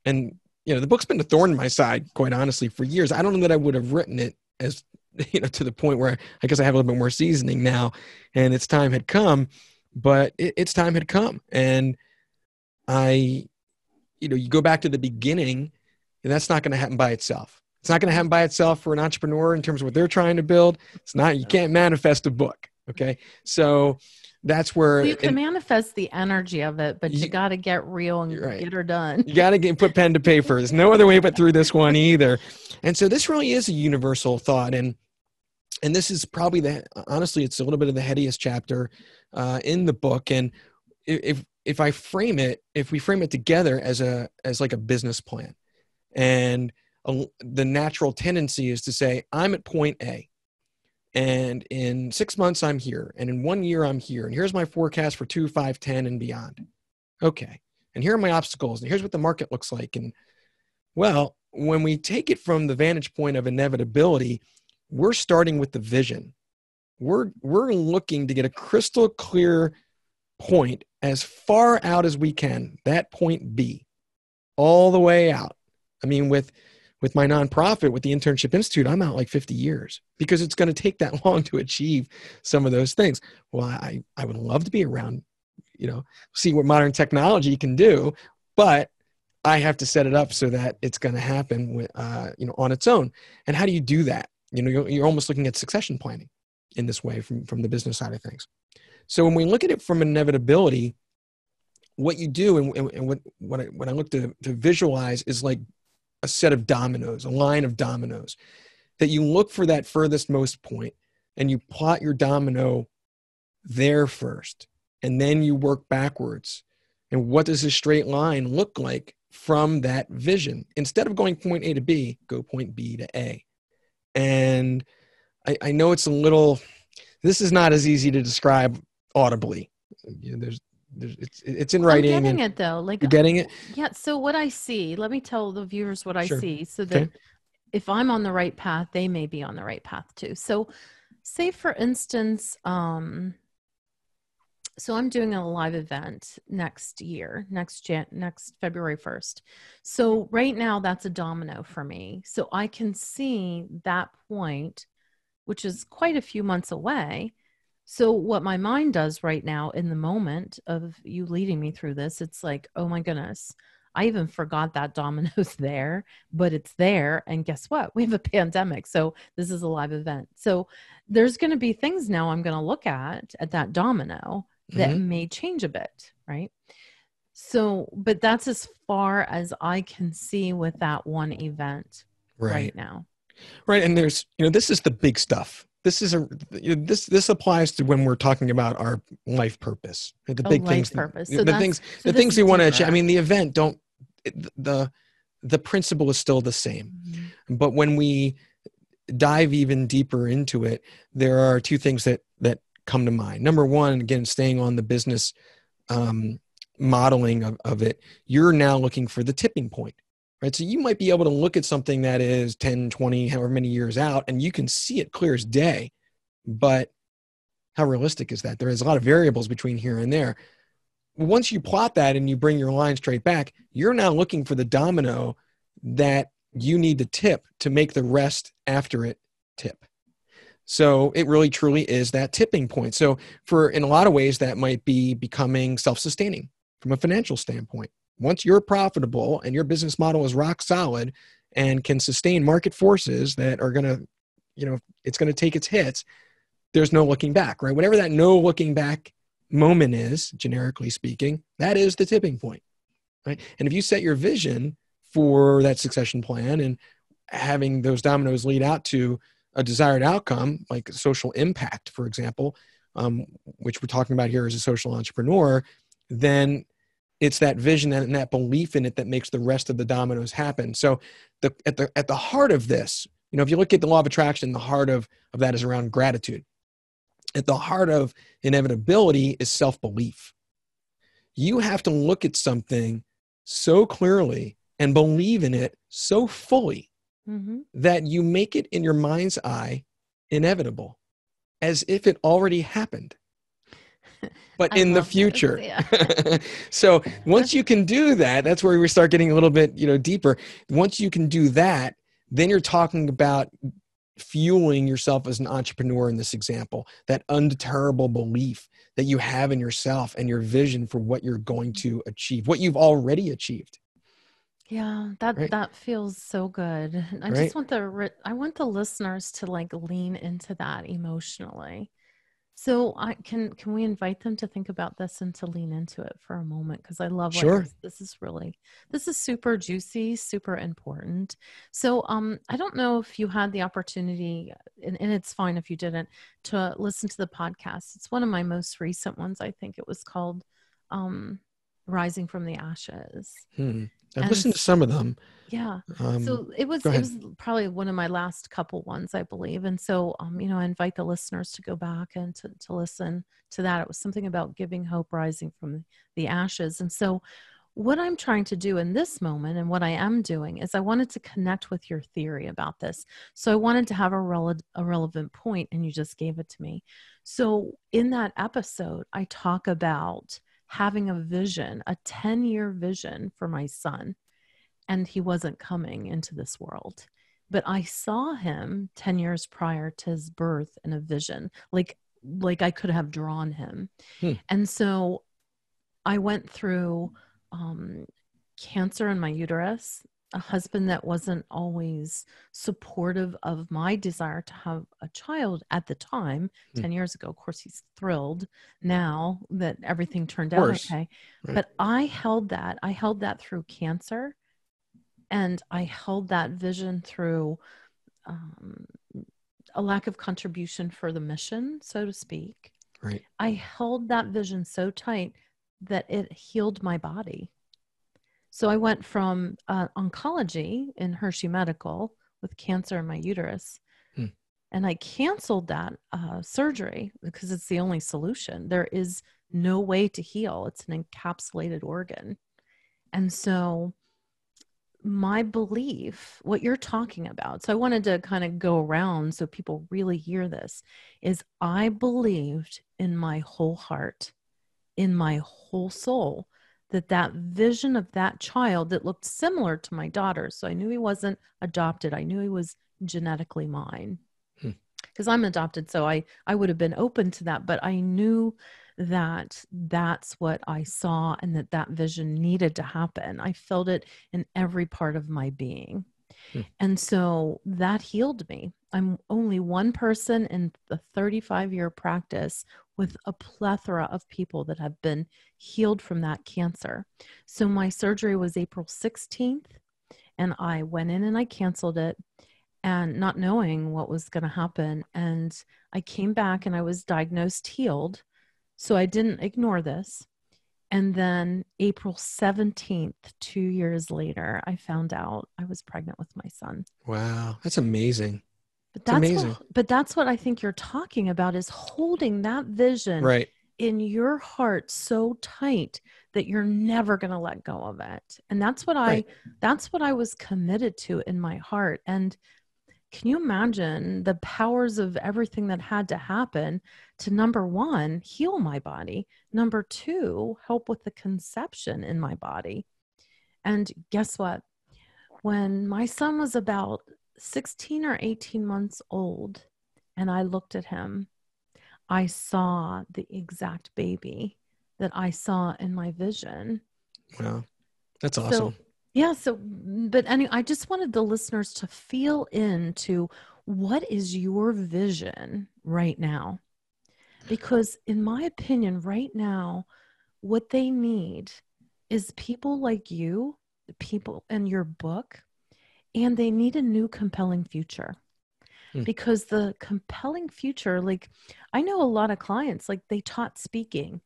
And you know, the book's been a thorn in my side, quite honestly, for years. I don't know that I would have written it as you know to the point where I guess I have a little bit more seasoning now, and its time had come. But it, its time had come, and I, you know, you go back to the beginning, and that's not going to happen by itself. It's not going to happen by itself for an entrepreneur in terms of what they're trying to build. It's not. You can't manifest a book. Okay, so that's where Well, you can and- manifest the energy of it, but you, You- got to get real and right. get her done. you got to get put pen to paper. There's no other way but through this one either. And so this really is a universal thought, and and this is probably the honestly, it's a little bit of the headiest chapter uh, in the book. And if if I frame it, if we frame it together as a as like a business plan, and a, the natural tendency is to say, I'm at point A. And in six months, I'm here. And in one year, I'm here. And here's my forecast for two, five, 10, and beyond. Okay and here are my obstacles and here's what the market looks like and well when we take it from the vantage point of inevitability we're starting with the vision we're we're looking to get a crystal clear point as far out as we can that point b all the way out i mean with with my nonprofit with the internship institute i'm out like 50 years because it's going to take that long to achieve some of those things. Well i i would love to be around you know see what modern technology can do but i have to set it up so that it's going to happen with, uh, you know on its own. And how do you do that? You know you're, you're almost looking at succession planning in this way from, from the business side of things. So when we look at it from inevitability what you do and, and, what, what, I, what i look to, to visualize is like a set of dominoes a line of dominoes that you look for that furthest most point and you plot your domino there first and then you work backwards. And what does a straight line look like from that vision? Instead of going point A to B, go point B to A. And I, I know it's a little, this is not as easy to describe audibly. You know, there's, there's, it's, it's in writing. I'm getting it though. Like, You're getting it? yeah. So what I see, let me tell the viewers what I Sure. see, so that Okay. if I'm on the right path, they may be on the right path too. So, say for instance, um, so I'm doing a live event next year, next Jan- next February 1st. So right now that's a domino for me. So I can see that point which is quite a few months away. So what my mind does right now in the moment of you leading me through this, it's like, "Oh my goodness, I even forgot that domino's there, but it's there. And guess what? We have a pandemic. So this is a live event. So there's going to be things now I'm going to look at at that domino that Mhm. may change a bit, right? So, but that's as far as I can see with that one event right, Right. now. Right. And there's, you know, this is the big stuff. This is a, this, this applies to when we're talking about our life purpose, the big things, purpose. the, So the things, so the things we want to achieve. I mean, the event don't, the, the principle is still the same. Mhm. but when we dive even deeper into it, there are two things that that come to mind. Number one, again, staying on the business um, modeling of, of it, you're now looking for the tipping point, right? So you might be able to look at something that is 10, 20, however many years out, and you can see it clear as day. But how realistic is that? There is a lot of variables between here and there. Once you plot that and you bring your line straight back, you're now looking for the domino that you need to tip to make the rest after it tip. So it really truly is that tipping point. So for in a lot of ways that might be becoming self-sustaining from a financial standpoint. Once you're profitable and your business model is rock solid and can sustain market forces that are going to you know it's going to take its hits, there's no looking back, right? Whatever that no looking back moment is, generically speaking, that is the tipping point. Right? And if you set your vision for that succession plan and having those dominoes lead out to a desired outcome, like social impact, for example, um, which we're talking about here as a social entrepreneur, then it's that vision and that belief in it that makes the rest of the dominoes happen. So, the, at the at the heart of this, you know, if you look at the law of attraction, the heart of of that is around gratitude. At the heart of inevitability is self belief. You have to look at something so clearly and believe in it so fully mm-hmm. that you make it in your mind's eye inevitable as if it already happened but in the future yeah. so once you can do that that's where we start getting a little bit you know deeper once you can do that then you're talking about fueling yourself as an entrepreneur in this example that undeterrable belief that you have in yourself and your vision for what you're going to achieve what you've already achieved yeah, that right? that feels so good. I right? just want the I want the listeners to like lean into that emotionally. So I can can we invite them to think about this and to lean into it for a moment because I love sure. This, this, is really this is super juicy, super important. So um I don't know if you had the opportunity and, and it's fine if you didn't to listen to the podcast. It's one of my most recent ones. I think it was called um Rising from the Ashes. Hmm. I've and listened to some of them. Yeah. Um, so it was it was probably one of my last couple ones, I believe. And so um, you know, I invite the listeners to go back and to, to listen to that. It was something about giving hope rising from the ashes. And so what I'm trying to do in this moment and what I am doing is I wanted to connect with your theory about this. So I wanted to have a, rele- a relevant point, and you just gave it to me. So in that episode, I talk about having a vision, a 10 year vision for my son. And he wasn't coming into this world. But I saw him 10 years prior to his birth in a vision, like, like I could have drawn him. Hmm. And so I went through um, cancer in my uterus a husband that wasn't always supportive of my desire to have a child at the time mm. 10 years ago of course he's thrilled now that everything turned out okay right. but i held that i held that through cancer and i held that vision through um, a lack of contribution for the mission so to speak right i held that vision so tight that it healed my body so I went from uh, oncology in Hershey Medical with cancer in my uterus. Hmm. And I canceled that uh, surgery because it's the only solution. There is no way to heal, it's an encapsulated organ. And so, my belief, what you're talking about, so I wanted to kind of go around so people really hear this, is I believed in my whole heart, in my whole soul, that that vision of that child that looked similar to my daughter so i knew he wasn't adopted i knew he was genetically mine because hmm. i'm adopted so i i would have been open to that but i knew that that's what i saw and that that vision needed to happen i felt it in every part of my being hmm. and so that healed me i'm only one person in the 35 year practice with a plethora of people that have been healed from that cancer. So my surgery was April 16th, and I went in and I canceled it and not knowing what was going to happen. And I came back and I was diagnosed healed. So I didn't ignore this. And then April 17th, two years later, I found out I was pregnant with my son. Wow, that's amazing. But that's amazing. what, but that's what I think you're talking about is holding that vision Right. in your heart so tight that you're never going to let go of it. And that's what I that's what I was committed to in my heart. And can you imagine the powers of everything that had to happen to number 1 heal my body, number 2 help with the conception in my body. And guess what? When my son was about 16 or 18 months old and I looked at him, I saw the exact baby that I saw in my vision. Wow. That's awesome. So, yeah, so, but anyway, I just wanted the listeners to feel into what is your vision right now? Because, in my opinion, right now, what they need is people like you, people in your book, and they need a new compelling future. Hmm. Because the compelling future, like I know a lot of clients, like they taught speaking,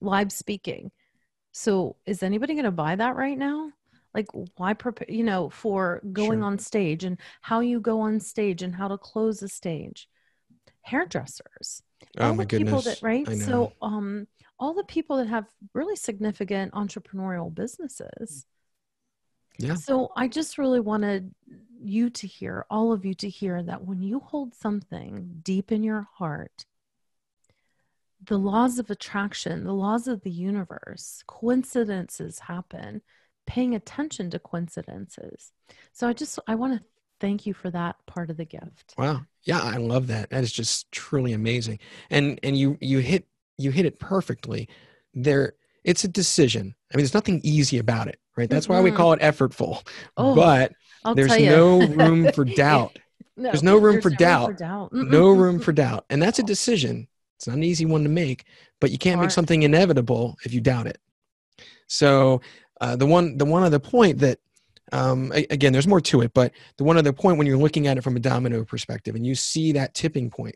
live speaking. So is anybody going to buy that right now? Like why prepare, you know, for going Sure. on stage and how you go on stage and how to close a stage. Hairdressers oh all my the people that right so um all the people that have really significant entrepreneurial businesses Yeah. so i just really wanted you to hear all of you to hear that when you hold something deep in your heart the laws of attraction the laws of the universe coincidences happen paying attention to coincidences so i just i want to thank you for that part of the gift Wow. Yeah, I love that. That is just truly amazing. And and you you hit you hit it perfectly. There it's a decision. I mean, there's nothing easy about it, right? That's why we call it effortful. oh but I'll there's no room for doubt. There's no room for doubt. doubt. no room for doubt. And that's a decision. It's not an easy one to make, but you can't make something inevitable if you doubt it. So uh, the one the one other point that um, again, there's more to it, but the one other point when you're looking at it from a domino perspective and you see that tipping point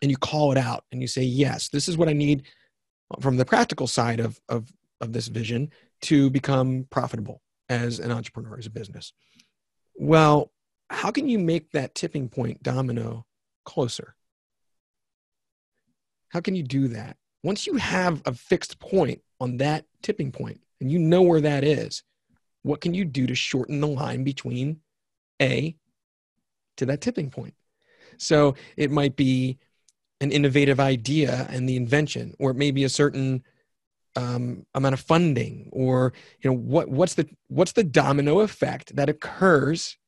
and you call it out and you say, yes, this is what I need from the practical side of, of, of this vision to become profitable as an entrepreneur, as a business. Well, how can you make that tipping point domino closer? How can you do that? Once you have a fixed point on that tipping point and you know where that is, what can you do to shorten the line between A to that tipping point? So it might be an innovative idea and the invention, or it may be a certain um, amount of funding, or you know what what's the what's the domino effect that occurs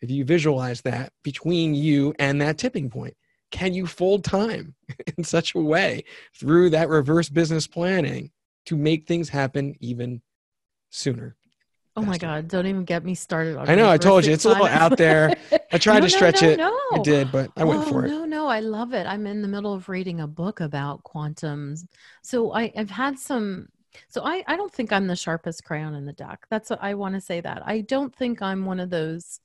if you visualize that between you and that tipping point. Can you fold time in such a way through that reverse business planning to make things happen even sooner? Oh my. God! Don't even get me started. on I know, I told you, it's a little out there. I tried No, to stretch no, it. No. I did, but I went oh, for it. No, no, I love it. I'm in the middle of reading a book about quantums. So I, I've had some. So I, I don't think I'm the sharpest crayon in the deck. That's what I want to say. That I don't think I'm one of those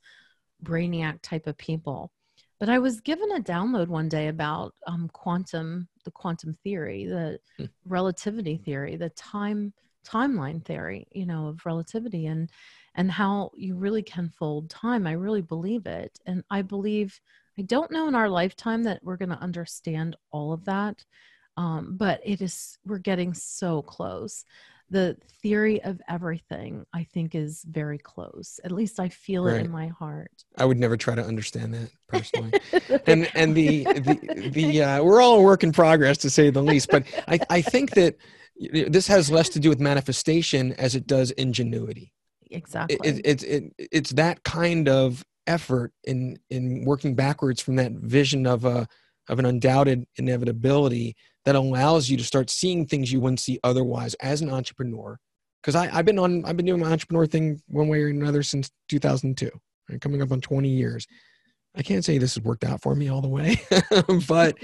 brainiac type of people. But I was given a download one day about um, quantum, the quantum theory, the Hmm. relativity theory, the time timeline theory, you know, of relativity, and and how you really can fold time. I really believe it, and I believe I don't know in our lifetime that we're going to understand all of that, um, but it is we're getting so close. The theory of everything, I think, is very close. At least I feel it in my heart. I would never try to understand that personally. and and the the the uh, we're all a work in progress to say the least. But I I think that this has less to do with manifestation as it does ingenuity. Exactly. It, it, it, it it's that kind of effort in in working backwards from that vision of a of an undoubted inevitability that allows you to start seeing things you wouldn't see otherwise as an entrepreneur. Because I've been on I've been doing my entrepreneur thing one way or another since 2002, right, coming up on 20 years. I can't say this has worked out for me all the way, but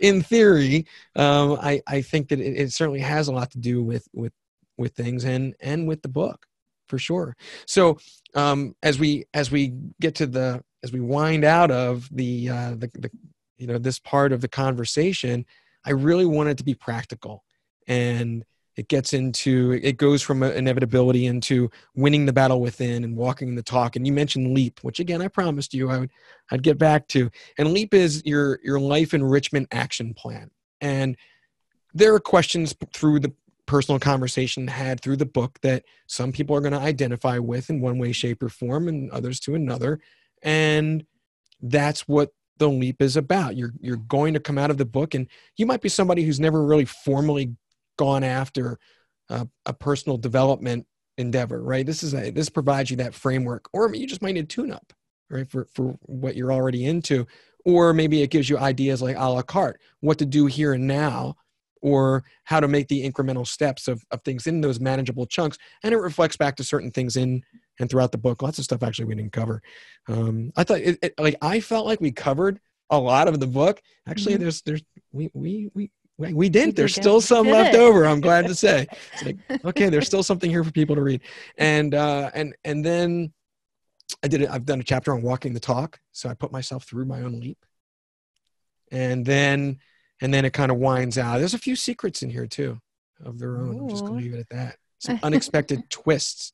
in theory, um, I, I think that it, it certainly has a lot to do with with with things and and with the book for sure. So um, as we as we get to the as we wind out of the uh, the, the you know this part of the conversation, I really want it to be practical. And it gets into it goes from inevitability into winning the battle within and walking the talk. And you mentioned leap which again i promised you i would i'd get back to. And leap is your your life enrichment action plan. And there are questions through the personal conversation had through the book that some people are going to identify with in one way shape or form and others to another. And that's what the leap is about. You're you're going to come out of the book and you might be somebody who's never really formally gone after a, a personal development endeavor, right? This is a, this provides you that framework, or you just might need a tune up, right, for for what you're already into, or maybe it gives you ideas like a la carte, what to do here and now, or how to make the incremental steps of, of things in those manageable chunks, and it reflects back to certain things in and throughout the book. Lots of stuff actually we didn't cover. Um, I thought it, it, like I felt like we covered a lot of the book. Actually, mm-hmm. there's there's we we we we didn't. There's still some left over. I'm glad to say. It's like, okay, there's still something here for people to read. And uh, and and then I did it. I've done a chapter on walking the talk, so I put myself through my own leap. And then and then it kind of winds out. There's a few secrets in here too of their own. Ooh. I'm just gonna leave it at that. Some unexpected twists.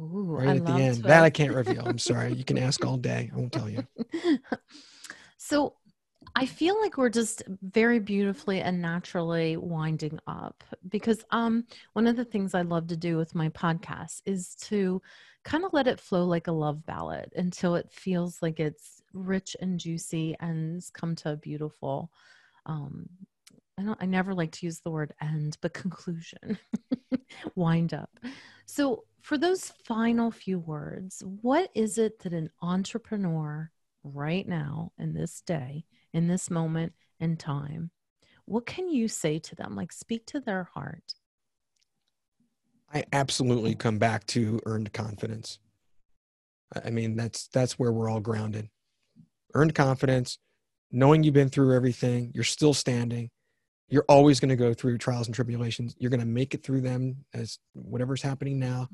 Ooh, right I at the end. Twists. That I can't reveal. I'm sorry. You can ask all day. I won't tell you. So I feel like we're just very beautifully and naturally winding up because um one of the things I love to do with my podcast is to kind of let it flow like a love ballad until it feels like it's rich and juicy and come to a beautiful um I don't I never like to use the word end but conclusion wind up. So for those final few words, what is it that an entrepreneur right now in this day in this moment in time, what can you say to them? Like, speak to their heart. I absolutely come back to earned confidence. I mean, that's that's where we're all grounded. Earned confidence, knowing you've been through everything, you're still standing. You're always going to go through trials and tribulations. You're going to make it through them as whatever's happening now,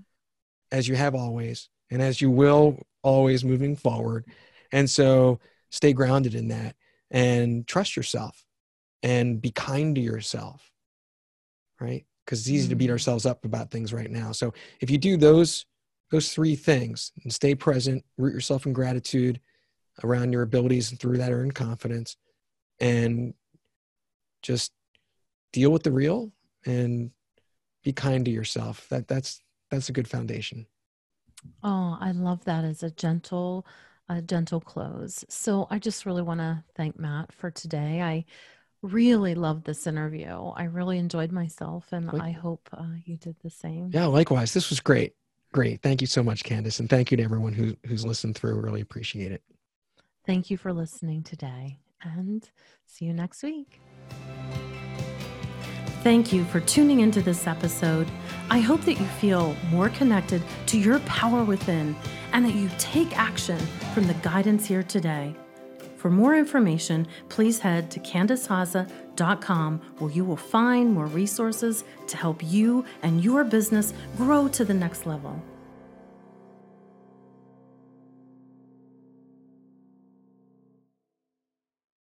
as you have always, and as you will always moving forward. And so stay grounded in that and trust yourself and be kind to yourself right because it's easy to beat mm. ourselves up about things right now so if you do those those three things and stay present root yourself in gratitude around your abilities and through that earned confidence and just deal with the real and be kind to yourself that that's that's a good foundation oh i love that as a gentle a gentle close. So I just really want to thank Matt for today. I really loved this interview. I really enjoyed myself, and I hope uh, you did the same. Yeah, likewise. This was great. Great. Thank you so much, Candace. And thank you to everyone who, who's listened through. Really appreciate it. Thank you for listening today, and see you next week. Thank you for tuning into this episode. I hope that you feel more connected to your power within and that you take action from the guidance here today. For more information, please head to CandaceHaza.com where you will find more resources to help you and your business grow to the next level.